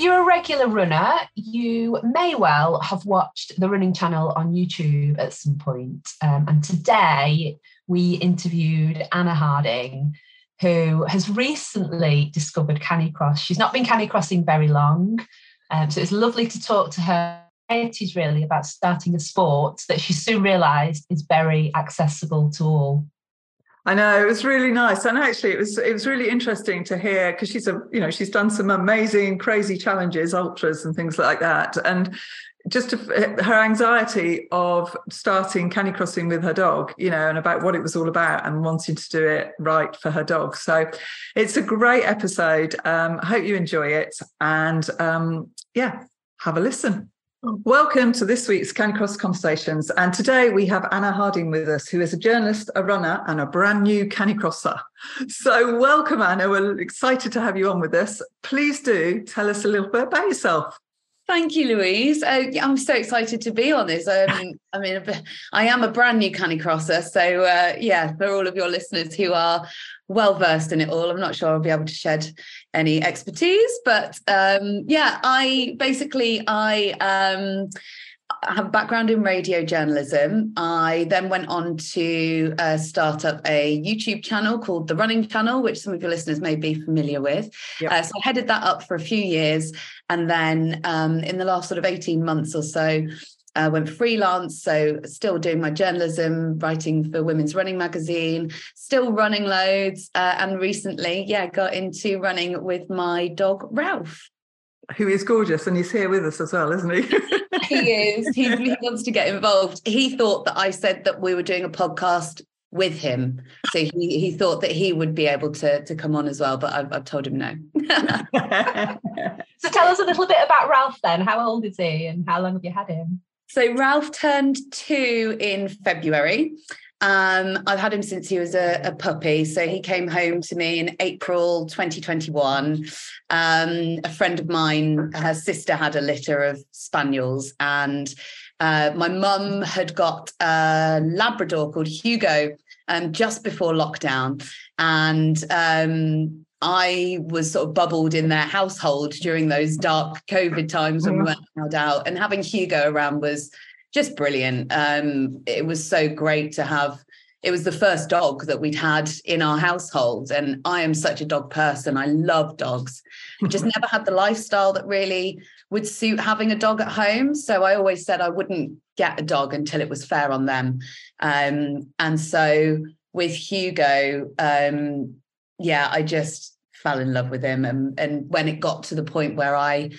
You're a regular runner, you may well have watched the running channel on YouTube at some point. Um, and today we interviewed Anna Harding, who has recently discovered Canicross. She's not been Canicrossing very long. Um, so it's lovely to talk to her. Is really about starting a sport that she soon realised is very accessible to all. I know it was really nice, and actually, it was it was really interesting to hear because she's a you know she's done some amazing, crazy challenges, ultras, and things like that, and just to, her anxiety of starting canicrossing with her dog, you know, and about what it was all about and wanting to do it right for her dog. So it's a great episode. Um, hope you enjoy it, and um, yeah, have a listen. Welcome to this week's Canicross Conversations. And today we have Anna Harding with us, who is a journalist, a runner, and a brand new canicrosser. So, welcome, Anna. We're excited to have you on with us. Please do tell us a little bit about yourself. Thank you, Louise. Uh, I'm so excited to be on this. Um, I mean, I am a brand new canicrosser. So, uh, yeah, for all of your listeners who are well versed in it all, I'm not sure I'll be able to shed any expertise, but um, yeah, I basically I um, have a background in radio journalism. I then went on to uh, start up a YouTube channel called The Running Channel, which some of your listeners may be familiar with. Yep. Uh, so I headed that up for a few years. And then um, in the last sort of 18 months or so, I uh, went freelance, so still doing my journalism, writing for Women's Running Magazine, still running loads, uh, and recently, yeah, got into running with my dog Ralph who is gorgeous and he's here with us as well, isn't he? he is. He, he wants to get involved. He thought that I said that we were doing a podcast with him. So he, he thought that he would be able to, to come on as well, but I've, I've told him no. so tell us a little bit about Ralph then. How old is he and how long have you had him? So Ralph turned two in February. Um, I've had him since he was a, a, puppy. So he came home to me in April 2021. Um, a friend of mine, her sister had a litter of spaniels, and uh, my mum had got a Labrador called Hugo um, just before lockdown. And um, I was sort of bubbled in their household during those dark COVID times when we weren't allowed out. And having Hugo around was just brilliant. Um, it was so great to have. It was the first dog that we'd had in our household, and I am such a dog person. I love dogs. I just never had the lifestyle that really would suit having a dog at home. So I always said I wouldn't get a dog until it was fair on them. Um, and so with Hugo, um, yeah, I just fell in love with him. And, and when it got to the point where I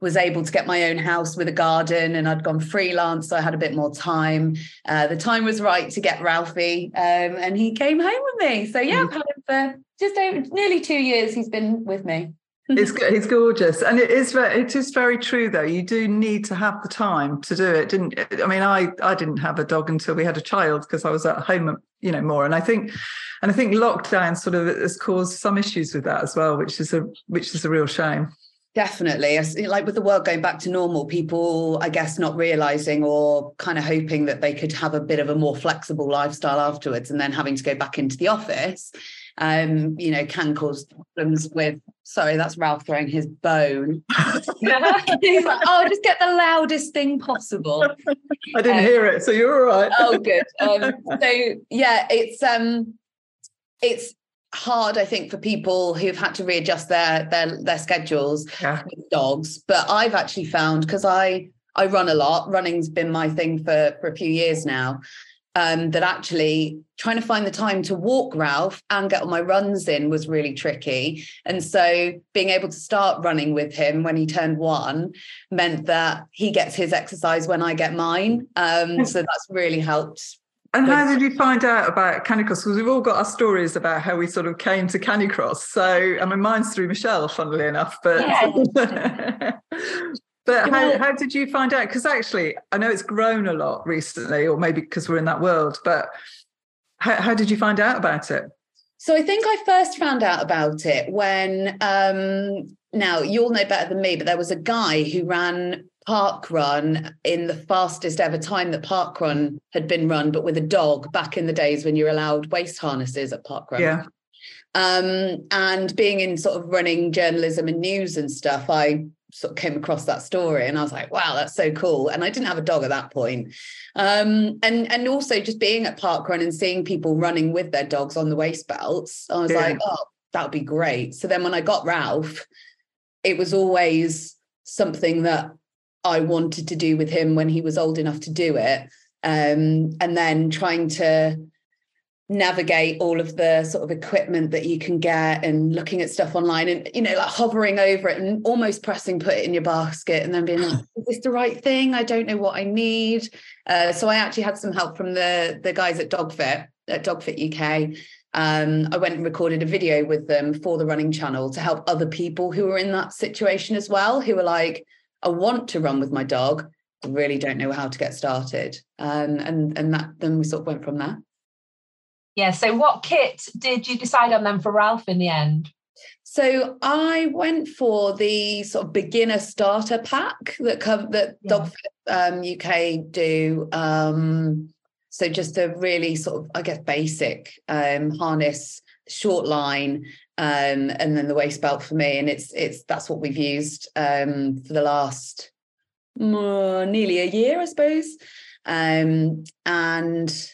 was able to get my own house with a garden and I'd gone freelance, so I had a bit more time. Uh, the time was right to get Ralphie, um, and he came home with me. So yeah, I've had him for just over nearly two years. He's been with me. it's it's gorgeous, and it is very, it is very true though. You do need to have the time to do it, didn't? I mean, I I didn't have a dog until we had a child because I was at home, you know, more. And I think, and I think lockdown sort of has caused some issues with that as well, which is a which is a real shame. Definitely. Like with the world going back to normal, people, I guess, not realizing or kind of hoping that they could have a bit of a more flexible lifestyle afterwards and then having to go back into the office, um, you know, can cause problems with, sorry, that's Ralph throwing his bone. He's like, oh, just get the loudest thing possible. I didn't um, hear it, so you're all right. oh, good. Um, so yeah, it's um it's hard i think for people who've had to readjust their their their schedules yeah. with dogs but i've actually found because i i run a lot running's been my thing for for a few years now um, that actually trying to find the time to walk Ralph and get all my runs in was really tricky. And so being able to start running with him when he turned one meant that he gets his exercise when I get mine. Um, so that's really helped And how did you find out about Canicross? Because we've all got our stories about how we sort of came to Canicross. So, I mean, mine's through Michelle, funnily enough. But, Yeah. but how, how did you find out? Because actually, I know it's grown a lot recently, or maybe because we're in that world. But how, how did you find out about it? So I think I first found out about it when um now you'll know better than me, but there was a guy who ran park run in the fastest ever time that park run had been run, but with a dog back in the days when you're allowed waist harnesses at park run. Yeah. Um, and being in sort of running journalism and news and stuff, I sort of came across that story and I was like, wow, that's so cool. And I didn't have a dog at that point. Um, and and also just being at park run and seeing people running with their dogs on the waist belts, I was Yeah. like, oh, that would be great. So then when I got Ralph, it was always something that I wanted to do with him when he was old enough to do it. Um, and then trying to navigate all of the sort of equipment that you can get and looking at stuff online and you know like hovering over it and almost pressing put it in your basket and then being like is this the right thing i don't know what i need uh, so i actually had some help from the the guys at dogfit at dogfit uk um, i went and recorded a video with them for the running channel to help other people who are in that situation as well who are like i want to run with my dog I really don't know how to get started um, and and that then we sort of went from there Yeah. So, what kit did you decide on then for Ralph in the end? So I went for the sort of beginner starter pack that come that Yeah. Dogfit um, UK do. Um, so just a really sort of, I guess, basic um, harness, short line, um, and then the waist belt for me. And it's it's that's what we've used um, for the last uh, nearly a year, I suppose. Um, and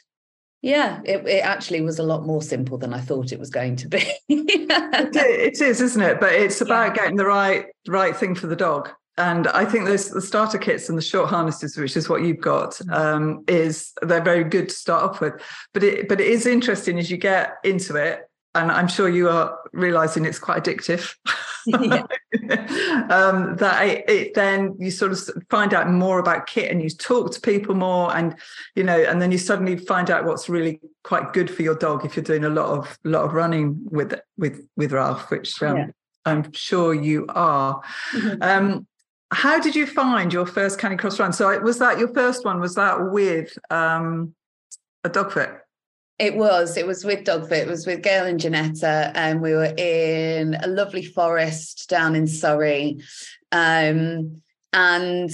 yeah, it, it actually was a lot more simple than I thought it was going to be. It it is, isn't it? But it's about getting the right right thing for the dog. And I think those the starter kits and the short harnesses, which is what you've got, um, is they're very good to start off with. But it but it is interesting as you get into it, and I'm sure you are realizing it's quite addictive. Yeah. um, that it, it then you sort of find out more about kit and you talk to people more and you know and then you suddenly find out what's really quite good for your dog if you're doing a lot of lot of running with with with Ralph which um, Yeah. I'm sure you are um how did you find your first Canicross run so was that your first one was that with um a Dogfit It was. It was with Dogfit. It was with Gail and Janetta, and we were in a lovely forest down in Surrey. Um, and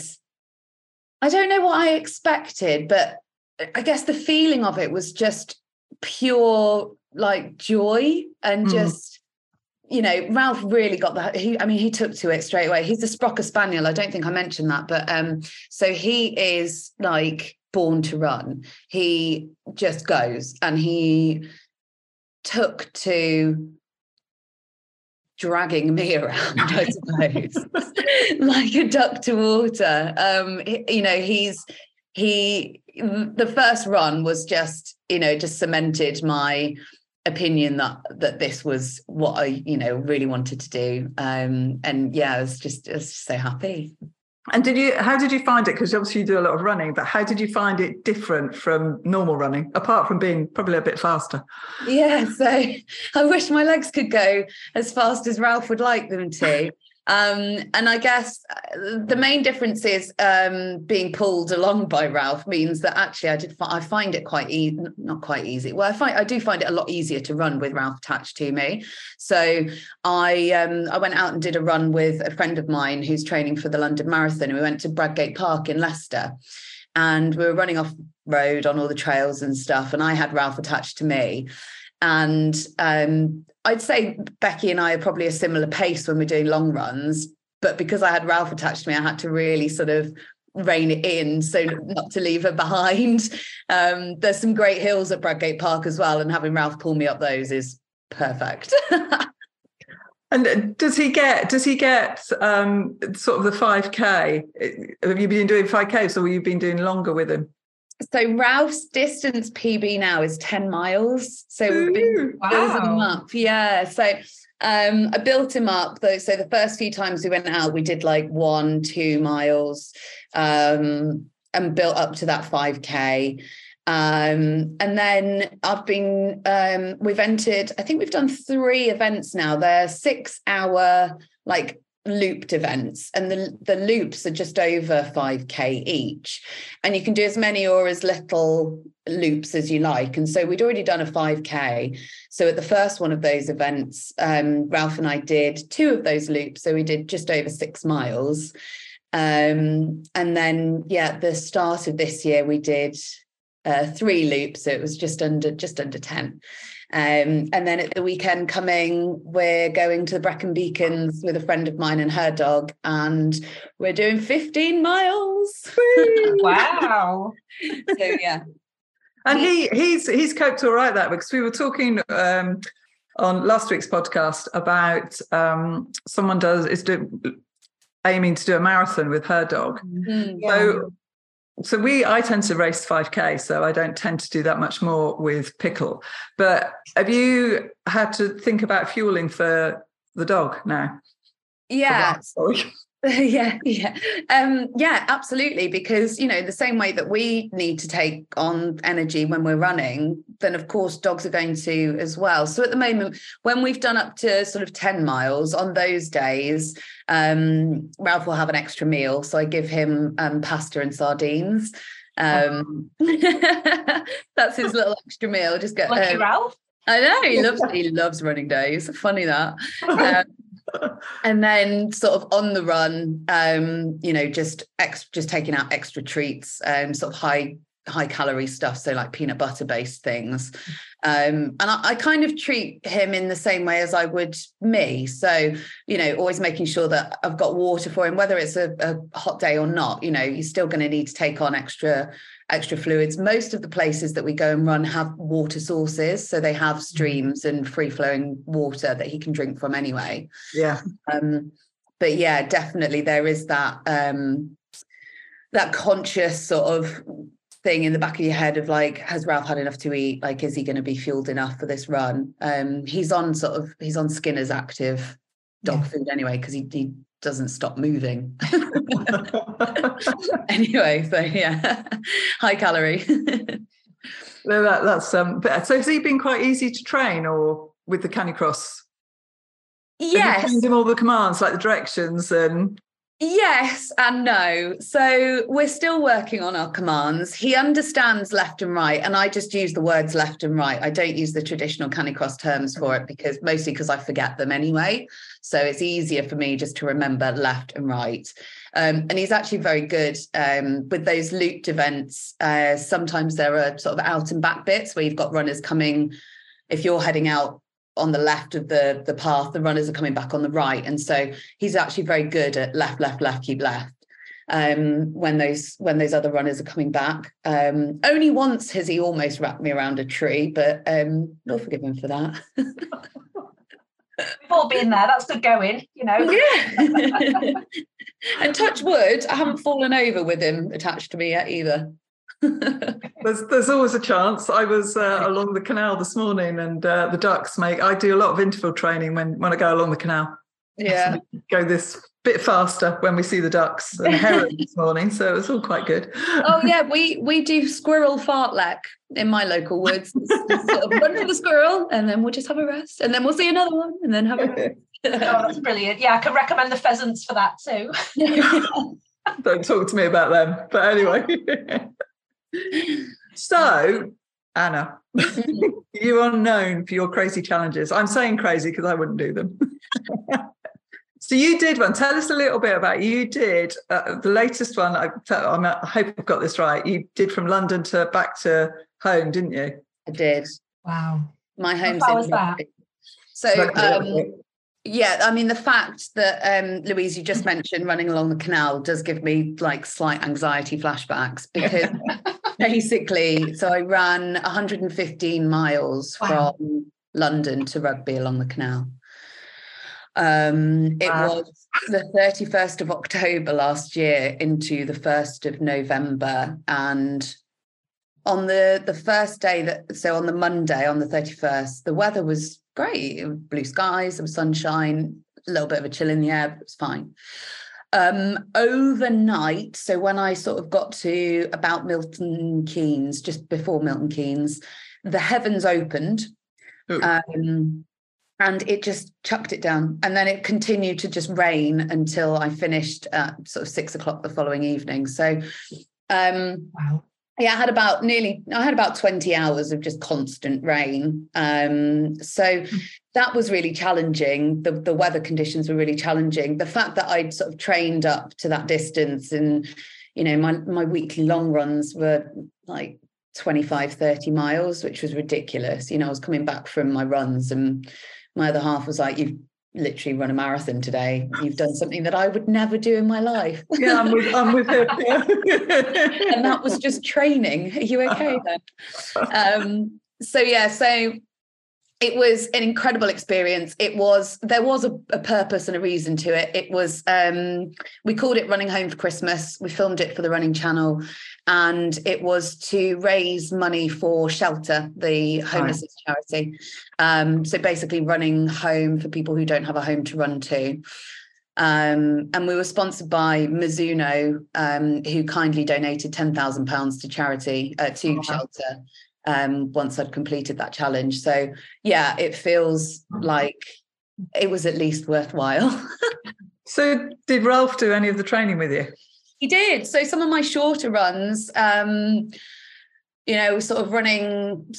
I don't know what I expected, but I guess the feeling of it was just pure like joy and Mhm. just you know Ralph really got that he I mean he took to it straight away he's a Sprocker Spaniel I don't think I mentioned that but um so he is like born to run he just goes and he took to dragging me around I suppose like a duck to water. Um you know he's he the first run was just you know just cemented my opinion that that this was what I you know really wanted to do. Um and yeah I was just I was just so happy and did you how did you find it? Because obviously you do a lot of running but how did you find it different from normal running apart from being probably a bit faster? Yeah so I wish my legs could go as fast as Ralph would like them to um and I guess uh, the main difference is um being pulled along by Ralph means that actually I did I find it quite easy not quite easy. Well I find I do find it a lot easier to run with Ralph attached to me. So I um I went out and did a run with a friend of mine who's training for the London Marathon and we went to Bradgate Park in Leicester. And we were running off road on all the trails and stuff and I had Ralph attached to me. And um I'd say Becky and I are probably a similar pace when we're doing long runs but because I had Ralph attached to me I had to really sort of rein it in so not to leave her behind um there's some great hills at Bradgate Park as well and having Ralph pull me up those is perfect And uh, does he get does he get um, sort of the five k? Have you been doing five k, or have you been doing longer with him? So Ralph's distance PB now is 10 miles. So we've been Ooh, building him up. Yeah. So um, I built him up though. So the first few times we went out, we did like one, two miles, um, and built up to that 5k. Um, and then I've been, um, we've entered, I think we've done three events now. They're six hour, like looped events and the the loops are just over 5k each. And you can do as many or as little loops as you like. And so we'd already done a 5k so at the first one of those events um, ralph and i did two of those loops. So we did just over six miles. Um, and then yeah the start of this year we did uh, three loops. So it was just under just under 10 um, and then at the weekend coming, we're going to the Brecon Beacons with a friend of mine and her dog, and we're doing 15 miles. wow. so yeah. And he he's he's coped all right that because we were talking um, on last week's podcast about um, someone does is do, aiming to do a marathon with her dog. Mm, So so we i tend to race 5k so i don't tend to do that much more with pickle. But have you had to think about fueling for the dog now? Yeah. Yeah yeah um yeah absolutely because you know the same way that we need to take on energy when we're running then of course dogs are going to as well so at the moment when we've done up to sort of 10 miles on those days um ralph will have an extra meal so i give him um pasta and sardines um that's his little extra meal just get Lucky Ralph. I know he loves he loves running days. Funny that. Um, and then sort of on the run, um, you know, just ex- just taking out extra treats, um, sort of high high calorie stuff, so like peanut butter based things. Um, and I, I kind of treat him in the same way as I would me. So, you know, always making sure that I've got water for him, whether it's a, a hot day or not, you know, he's still going to need to take on extra extra fluids. Most of the places that we go and run have water sources. So they have streams and free flowing water that he can drink from anyway. yeah Um, but yeah, definitely there is that um, that conscious sort of thing in the back of your head of like, has Ralph had enough to eat? Like, is he going to be fueled enough for this run? Um, he's on sort of he's on Skinner's active dog Yeah. food anyway because he, he doesn't stop moving. anyway, so yeah, high calorie. No, that, that's um but so has he been quite easy to train or with the canicross yes. trained him all the commands like the directions and Yes and no. So we're still working on our commands. He understands left and right, and I just use the words left and right. I don't use the traditional Canicross terms for it because mostly because I forget them anyway. So it's easier for me just to remember left and right. Um, and he's actually very good um, with those looped events. Uh, sometimes there are sort of out and back bits where you've got runners coming. If you're heading out on the left of the the path the runners are coming back on the right and so he's actually very good at left left left keep left um when those when those other runners are coming back um only once has he almost wrapped me around a tree but um we'll forgive him for that We've all been there. That's good going, you know. yeah and touch wood i haven't fallen over with him attached to me yet either there's there's always a chance. I was uh, along the canal this morning and uh, the ducks make i do a lot of interval training when when i go along the canal. Yeah. go this bit faster when we see the ducks and the heron this morning so it was all quite good. Oh yeah we we do squirrel fartlek in my local woods. Just sort of run for the squirrel and then we'll just have a rest and then we'll see another one and then have a rest. Oh, that's brilliant. Yeah, I can recommend the pheasants for that too. don't talk to me about them but anyway so anna you are known for your crazy challenges. I'm saying crazy because i wouldn't do them. So you did one. Tell us a little bit about you did uh, the latest one. I, I'm- I hope i've got this right. You did from london to back to home didn't you? I did. Wow. My How home's far in was that? So um, yeah, I mean the fact that um, Louise, you just mentioned running along the canal does give me like slight anxiety flashbacks because basically, so I ran 115 miles Wow. from London to Rugby along the canal. Um, it Wow. was the 31st of October last year into the 1st of November. And on the the first day that so on the Monday, on the 31st, the weather was great. Blue skies, there was sunshine, a little bit of a chill in the air, but it was fine. Um, overnight, so when I sort of got to about Milton Keynes, just before Milton Keynes, the heavens opened. Um, and it just chucked it down. And then it continued to just rain until I finished at sort of six o'clock the following evening. So um wow. Yeah, I had about nearly I had about 20 hours of just constant rain. Um, so that was really challenging. The the weather conditions were really challenging. The fact that I'd sort of trained up to that distance and you know my my weekly long runs were like 25 30 miles which was ridiculous you know i was coming back from my runs and my other half was like you've literally run a marathon today. You've done something that i would never do in my life. Yeah i'm with, I'm with her. And that was just training. Are you okay then? Um so yeah so it was an incredible experience. It was there was a, a, purpose and a reason to it. It was um we called it running home for christmas. We filmed it for the running channel and it was to raise money for shelter the homelessness right. charity um so basically running home for people who don't have a home to run to um, and we were sponsored by Mizuno, um, who kindly donated ten thousand pounds to charity uh, to oh, shelter um, once I'd completed that challenge. So yeah, it feels like it was at least worthwhile. so did Ralph do any of the training with you? He did. So some of my shorter runs, um, you know, sort of running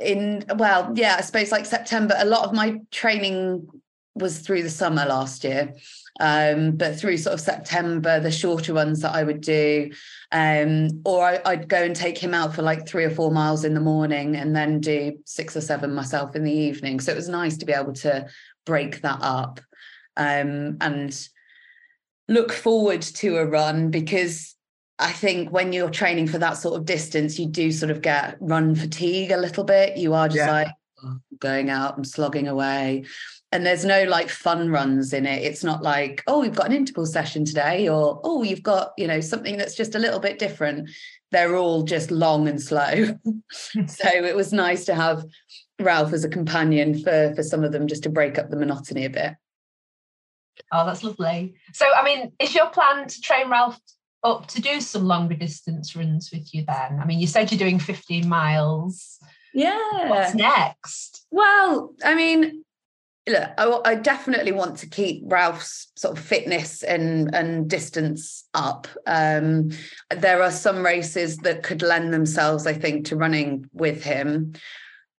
in well, yeah, I suppose like September. A lot of my training was through the summer last year. Um, but through sort of September, the shorter ones that I would do, um, or I, would go and take him out for like three or four miles in the morning and then do six or seven myself in the evening. So it was nice to be able to break that up um, and look forward to a run because I think when you're training for that sort of distance, you do sort of get run fatigue a little bit. You are just yeah. like oh, going out and slogging away. And there's no like fun runs in it. It's not like oh we've got an interval session today or oh you've got you know something that's just a little bit different. They're all just long and slow. So it was nice to have ralph as a companion for for some of them just to break up the monotony a bit oh that's lovely. So i mean is your plan to train ralph up to do some longer distance runs with you then? I mean you said you're doing 15 miles. Yeah. what's next? Well i mean look, I, I, definitely want to keep Ralph's sort of fitness and and distance up. Um, there are some races that could lend themselves, I think, to running with him.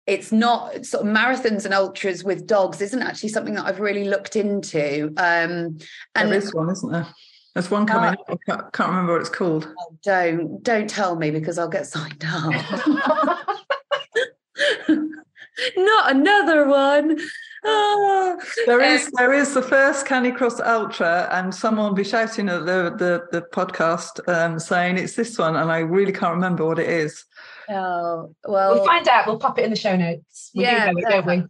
It's not sort of marathons and ultras with dogs isn't actually something that I've really looked into. Um, and there is one, isn't there? There's one coming. Uh, I can't, can't, remember what it's called. Oh, don't don't tell me because I'll get signed up. not another one. Oh, there is there is the first Canicross Ultra, and someone will be shouting at the the, the podcast um, saying it's this one, and I really can't remember what it is. Oh well, we'll find out. We'll pop it in the show notes. We yeah, do know it, don't we?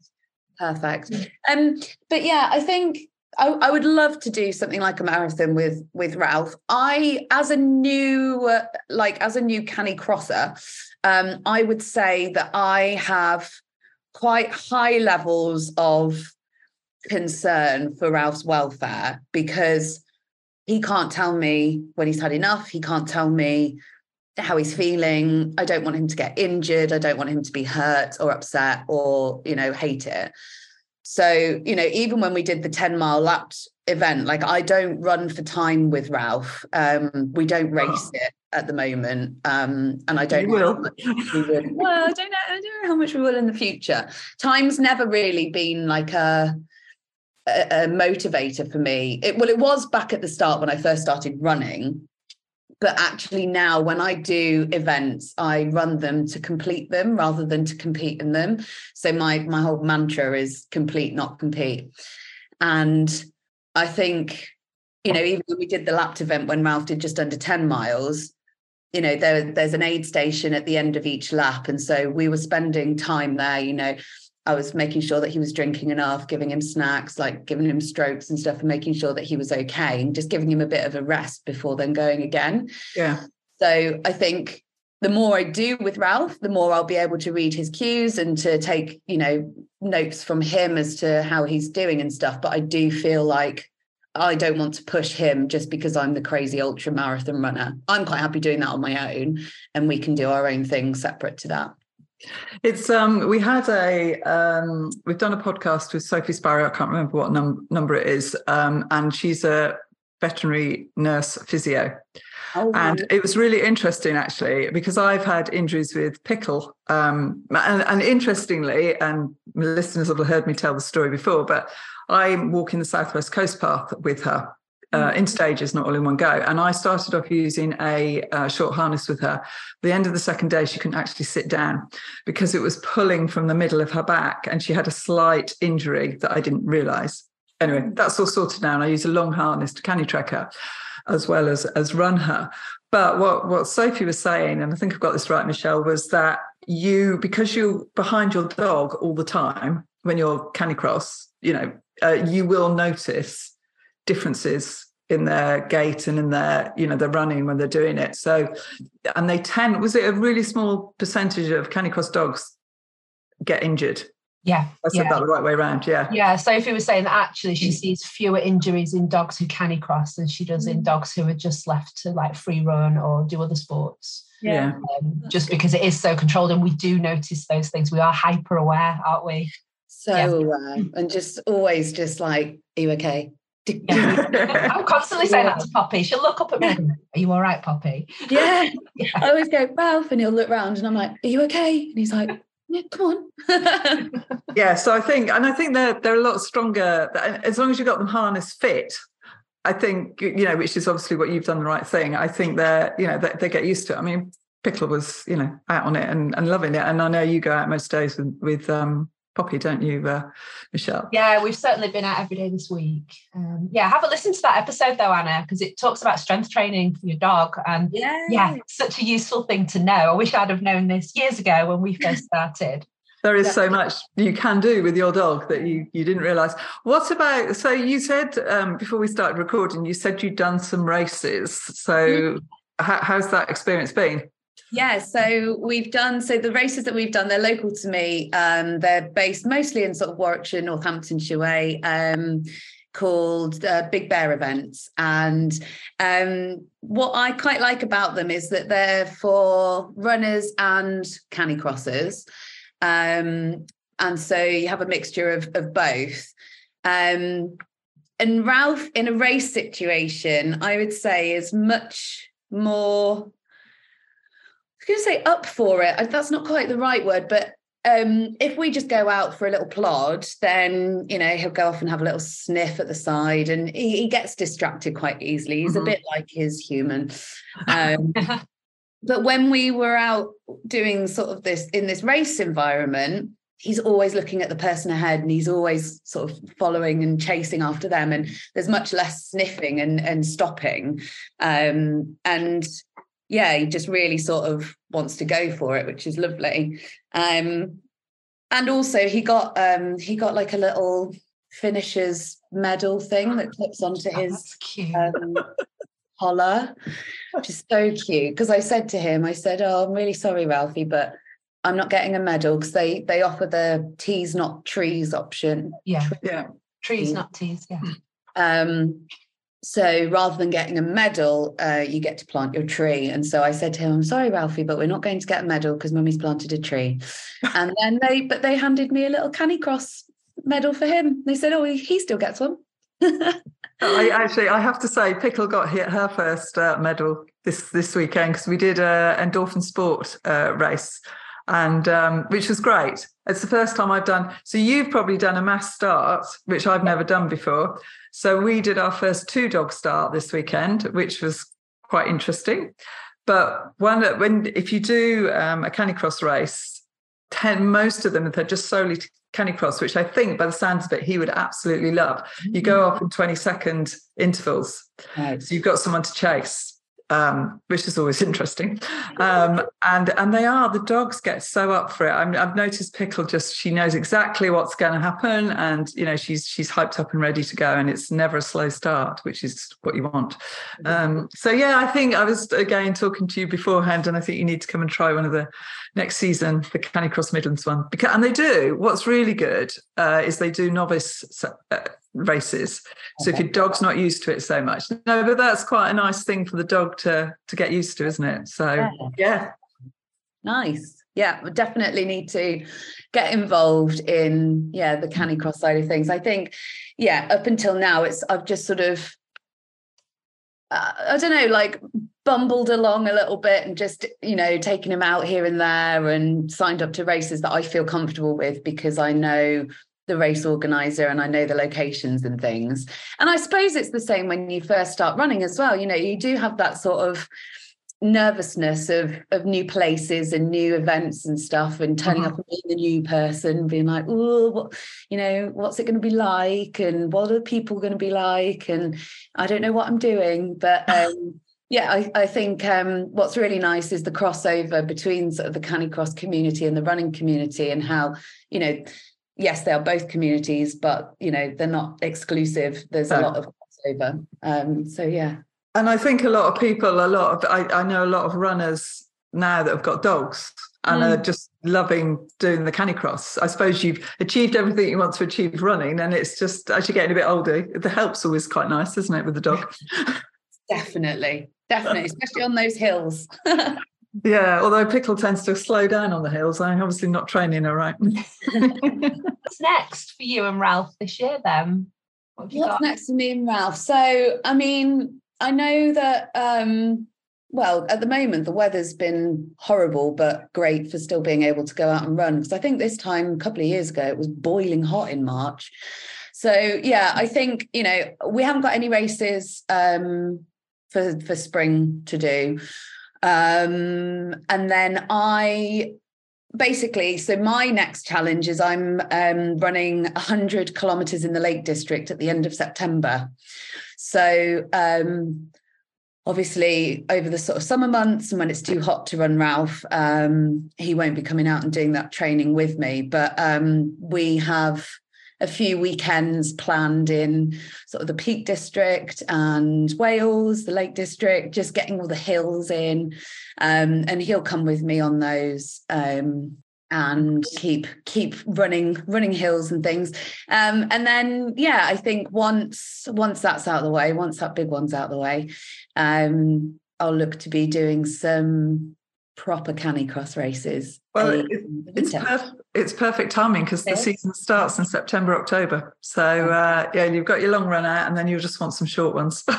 Perfect. Um, but yeah, I think I, I, would love to do something like a marathon with with Ralph. I, as a new uh, like as a new Canicrosser, um, I would say that I have quite high levels of concern for Ralph's welfare because he can't tell me when he's had enough. He can't tell me how he's feeling. I don't want him to get injured. I don't want him to be hurt or upset or, you know, hate it. So, you know, even when we did the 10 mile lap event, like I don't run for time with Ralph. Um, we don't race oh. it at the moment. Um, and I don't you know will. we will. Well, I don't know, I don't know how much we will in the future. Time's never really been like a a, a motivator for me. It well, it was back at the start when I first started running but actually now when i do events i run them to complete them rather than to compete in them so my my whole mantra is complete not compete and i think you know even when we did the lapped event when ralph did just under 10 miles you know there, there's an aid station at the end of each lap and so we were spending time there you know I was making sure that he was drinking enough, giving him snacks, like giving him strokes and stuff, and making sure that he was okay, and just giving him a bit of a rest before then going again. Yeah. So I think the more I do with Ralph, the more I'll be able to read his cues and to take, you know, notes from him as to how he's doing and stuff. But I do feel like I don't want to push him just because I'm the crazy ultra marathon runner. I'm quite happy doing that on my own, and we can do our own thing separate to that. It's um we had a um we've done a podcast with Sophie Sparrow, I can't remember what num- number it is, um, and she's a veterinary nurse physio. Oh, and it was really interesting actually because I've had injuries with pickle, um, and, and interestingly, and listeners have heard me tell the story before, but I'm walking the Southwest Coast Path with her uh, in stages, not all in one go. And I started off using a uh, short harness with her. the end of the second day, she couldn't actually sit down because it was pulling from the middle of her back, and she had a slight injury that I didn't realize. Anyway, that's all sorted now. And I use a long harness to Canitrek her as well as as run her. But what what Sophie was saying, and I think I've got this right, Michelle, was that you because you're behind your dog all the time when you're canicross, you know, uh, you will notice differences in their gait and in their you know their running when they're doing it. So and they tend was it a really small percentage of canicross dogs get injured? Yeah i said yeah. that the right way around yeah. Yeah sophie was saying that actually she sees fewer injuries in dogs who canicross than she does in mm. dogs who are just left to like free run or do other sports. Yeah. Um, just because it is so controlled and we do notice those things. We are hyper aware aren't we so yeah. aware and just always just like are you okay I'm constantly saying yeah. that to Poppy. She'll look up at me. Yeah. Are you all right, Poppy? Yeah. yeah. I always go, Ralph, and he'll look round and I'm like, Are you okay? And he's like, Yeah, come on. yeah. So I think, and I think they're they're a lot stronger as long as you've got them harness fit. I think, you know, which is obviously what you've done the right thing. I think they're, you know, they, they get used to it. I mean, Pickle was, you know, out on it and, and loving it. And I know you go out most days with, with um, Poppy, don't you, uh, Michelle? Yeah, we've certainly been out every day this week. Um, yeah, have a listen to that episode though, Anna, because it talks about strength training for your dog. And yeah. yeah, such a useful thing to know. I wish I'd have known this years ago when we first started. there is so much you can do with your dog that you you didn't realize. What about so you said um, before we started recording, you said you'd done some races. So mm-hmm. how, how's that experience been? Yeah, so we've done so the races that we've done, they're local to me. Um, they're based mostly in sort of Warwickshire, Northamptonshire way, um, called uh, Big Bear events. And um, what I quite like about them is that they're for runners and canicrossers. Um, and so you have a mixture of, of both. Um, and Ralph, in a race situation, I would say is much more going to say up for it. That's not quite the right word, but um, if we just go out for a little plod, then you know he'll go off and have a little sniff at the side, and he, he gets distracted quite easily. He's mm-hmm. a bit like his human. Um, but when we were out doing sort of this in this race environment, he's always looking at the person ahead, and he's always sort of following and chasing after them. And there's much less sniffing and and stopping. Um, and yeah, he just really sort of wants to go for it, which is lovely. Um, and also he got um, he got like a little finishers medal thing that clips onto oh, his um, collar, which is so cute. Because I said to him, I said, "Oh, I'm really sorry, Ralphie, but I'm not getting a medal because they they offer the teas not trees option. Yeah, yeah, trees not teas. Yeah. Um, so rather than getting a medal, uh, you get to plant your tree. And so I said to him, I'm sorry, Ralphie, but we're not going to get a medal because mummy's planted a tree. and then they, but they handed me a little Canicross medal for him. They said, oh, he still gets one. I actually, I have to say, Pickle got hit her first uh, medal this this weekend because we did a endorphin sport uh, race, and um, which was great. It's the first time I've done. So you've probably done a mass start, which I've never done before. So we did our first two dog start this weekend, which was quite interesting. But one when if you do um, a canicross race, ten most of them they're just solely canicross, which I think by the sounds of it he would absolutely love. You go mm. off in twenty second intervals, right. so you've got someone to chase um, which is always interesting. Um, and and they are the dogs get so up for it. i have noticed Pickle just she knows exactly what's going to happen, and you know she's she's hyped up and ready to go, and it's never a slow start, which is what you want. Um, so yeah, I think I was again talking to you beforehand, and I think you need to come and try one of the next season, the Canicross Midlands one, because and they do. What's really good uh, is they do novice uh, races. So if your dog's not used to it so much, no, but that's quite a nice thing for the dog to to get used to, isn't it? So Yeah. yeah, Nice. Yeah, we definitely need to get involved in yeah the canicross side of things. I think yeah, up until now, it's I've just sort of uh, I don't know, like bumbled along a little bit and just you know taking him out here and there and signed up to races that I feel comfortable with because I know the race organizer and I know the locations and things. And I suppose it's the same when you first start running as well. You know, you do have that sort of nervousness of of new places and new events and stuff and turning Mhm. up and being the new person being like oh what you know what's it going to be like and what are the people going to be like and i don't know what i'm doing but um yeah i, I think um what's really nice is the crossover between sort of the canicross community and the running community and how you know yes they are both communities but you know they're not exclusive there's a lot of crossover um so yeah and I think a lot of people, a lot of I, I know a lot of runners now that have got dogs and Mm. are just loving doing the canicross. I suppose you've achieved everything you want to achieve running, and it's just as you're getting a bit older, the help's always quite nice, isn't it, with the dog? Definitely, definitely, especially on those hills. Yeah, although Pickle tends to slow down on the hills. I'm obviously not training her right. What's next for you and Ralph this year then? What What's got? next for me and Ralph? So, I mean, I know that, um, well, at the moment, the weather's been horrible, but great for still being able to go out and run. Because I think this time, a couple of years ago, it was boiling hot in March. So, yeah, I think, you know, we haven't got any races um, for, for spring to do. Um, and then I basically so my next challenge is i'm um, running 100 kilometers in the lake district at the end of september. So um, obviously over the sort of summer months and when it's too hot to run ralph um, he won't be coming out and doing that training with me. But um, we have a few weekends planned in sort of the peak district and wales the lake district just getting all the hills in. Um, and he'll come with me on those um, and keep keep running running hills and things. Um, and then yeah i think once once that's out of the way once that big one's out of the way um, i'll look to be doing some proper canicross races Well, it- It's, perf- it's perfect timing because the season starts in September, October. So uh, yeah, you've got your long run out, and then you'll just want some short ones.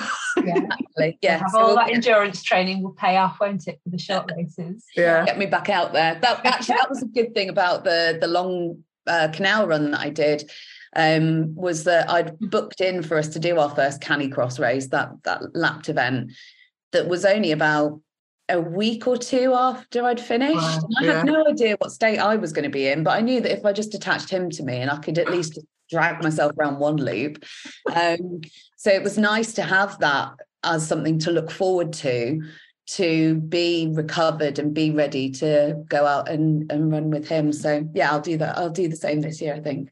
Yeah. Exactly, yeah Have so all we'll that get- endurance training will pay off, won't it, for the short races? yeah, get me back out there. That actually that was a good thing about the the long uh, canal run that I did. Um, was that I'd booked in for us to do our first canicross race, that that lapped event, that was only about a week or two after I'd finished. Wow, I had no idea what state I was going to be in, but I knew that if I just attached him to me and I could at least drag myself around one loop. Um, so it was nice to have that as something to look forward to to be recovered and be ready to go out and, and run with him. So yeah, I'll do that. I'll do the same this year, I think.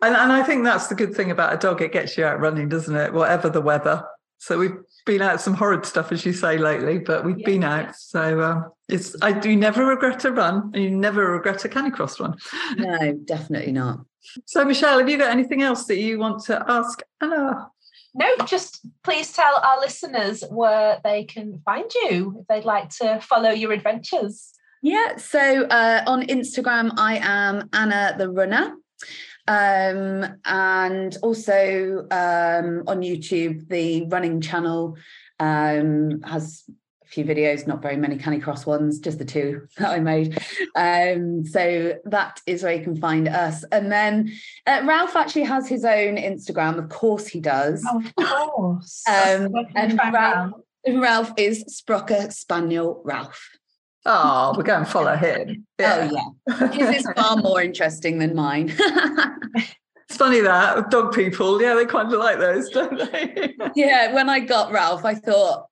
and, and I think that's the good thing about a dog; it gets you out running, doesn't it? Whatever the weather. So we've been out some horrid stuff, as you say, lately, but we've Yeah. been out. So um, it's I do never regret a run, and you never regret a canicross run. No, definitely not. So Michelle, have you got anything else that you want to ask Anna? No, just please tell our listeners where they can find you if they'd like to follow your adventures. Yeah. So uh, on Instagram, I am Anna the Runner. Um, and also um, on YouTube, the running channel um, has a few videos, not very many Canicross ones, just the two that I made. Um, so that is where you can find us. And then uh, Ralph actually has his own Instagram. Of course, he does. Oh, of course. Um, Where can we and Ralph? Ralph is Sprocker Spaniel Ralph. Oh, we're going to follow him. Oh, yeah. His is far more interesting than mine. It's funny that dog people, yeah, they kind of like those, don't they? yeah, when I got Ralph, I thought,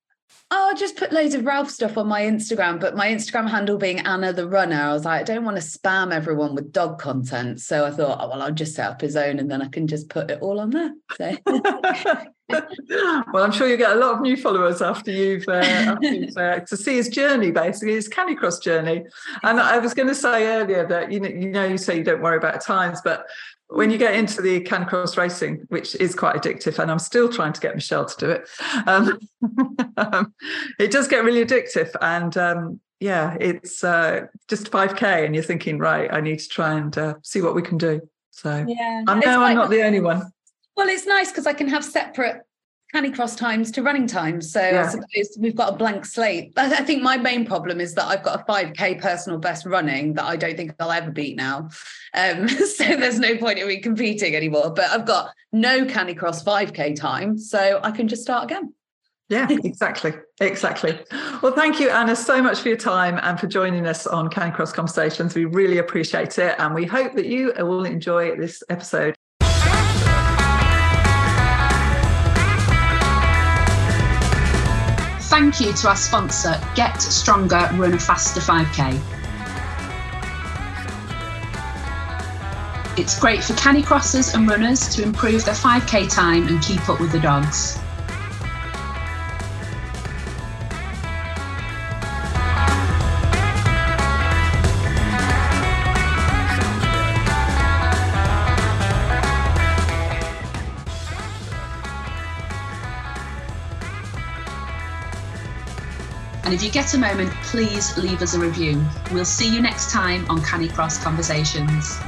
oh, I'll just put loads of Ralph stuff on my Instagram. But my Instagram handle being Anna the Runner, I was like, I don't want to spam everyone with dog content. So I thought, oh, well, I'll just set up his own and then I can just put it all on there. So well, I'm sure you get a lot of new followers after you've, uh, after you've uh, to see his journey, basically his Canicross journey. And I was going to say earlier that you know, you know, you say you don't worry about times, but when you get into the canicross racing, which is quite addictive, and I'm still trying to get Michelle to do it, um, um, it does get really addictive. And um, yeah, it's uh, just 5K, and you're thinking, right, I need to try and uh, see what we can do. So yeah, I know I'm not the only one. Well, it's nice because I can have separate canicross times to running times. So yeah. I suppose we've got a blank slate. I think my main problem is that I've got a 5K personal best running that I don't think I'll ever beat now. Um, so there's no point in me competing anymore. But I've got no canicross 5K time. So I can just start again. Yeah, exactly. exactly. Well, thank you, Anna, so much for your time and for joining us on Canicross Conversations. We really appreciate it. And we hope that you will enjoy this episode. Thank you to our sponsor, Get Stronger Run Faster 5K. It's great for canicrossers and runners to improve their 5k time and keep up with the dogs. And if you get a moment, please leave us a review. We'll see you next time on Canicross Conversations.